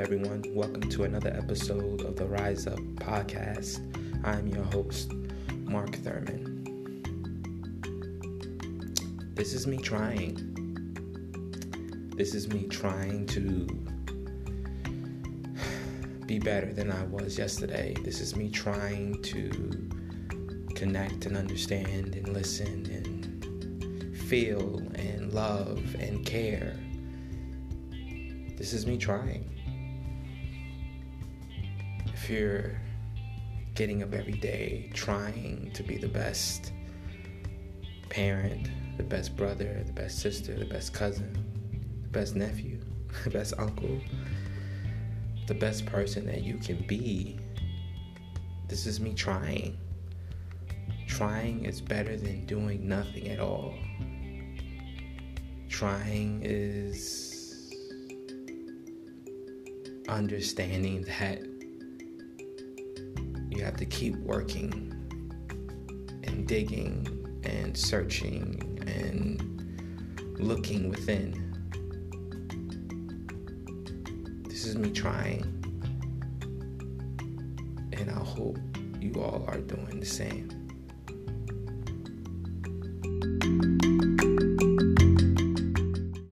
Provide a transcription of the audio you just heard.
everyone. Welcome to another episode of the Rise Up podcast. I'm your host, Mark Thurman. This is me trying. This is me trying to be better than I was yesterday. This is me trying to connect and understand and listen and feel and love and care. This is me trying if you're getting up every day trying to be the best parent, the best brother, the best sister, the best cousin, the best nephew, the best uncle, the best person that you can be, this is me trying. Trying is better than doing nothing at all. Trying is understanding that you have to keep working and digging and searching and looking within. This is me trying, and I hope you all are doing the same.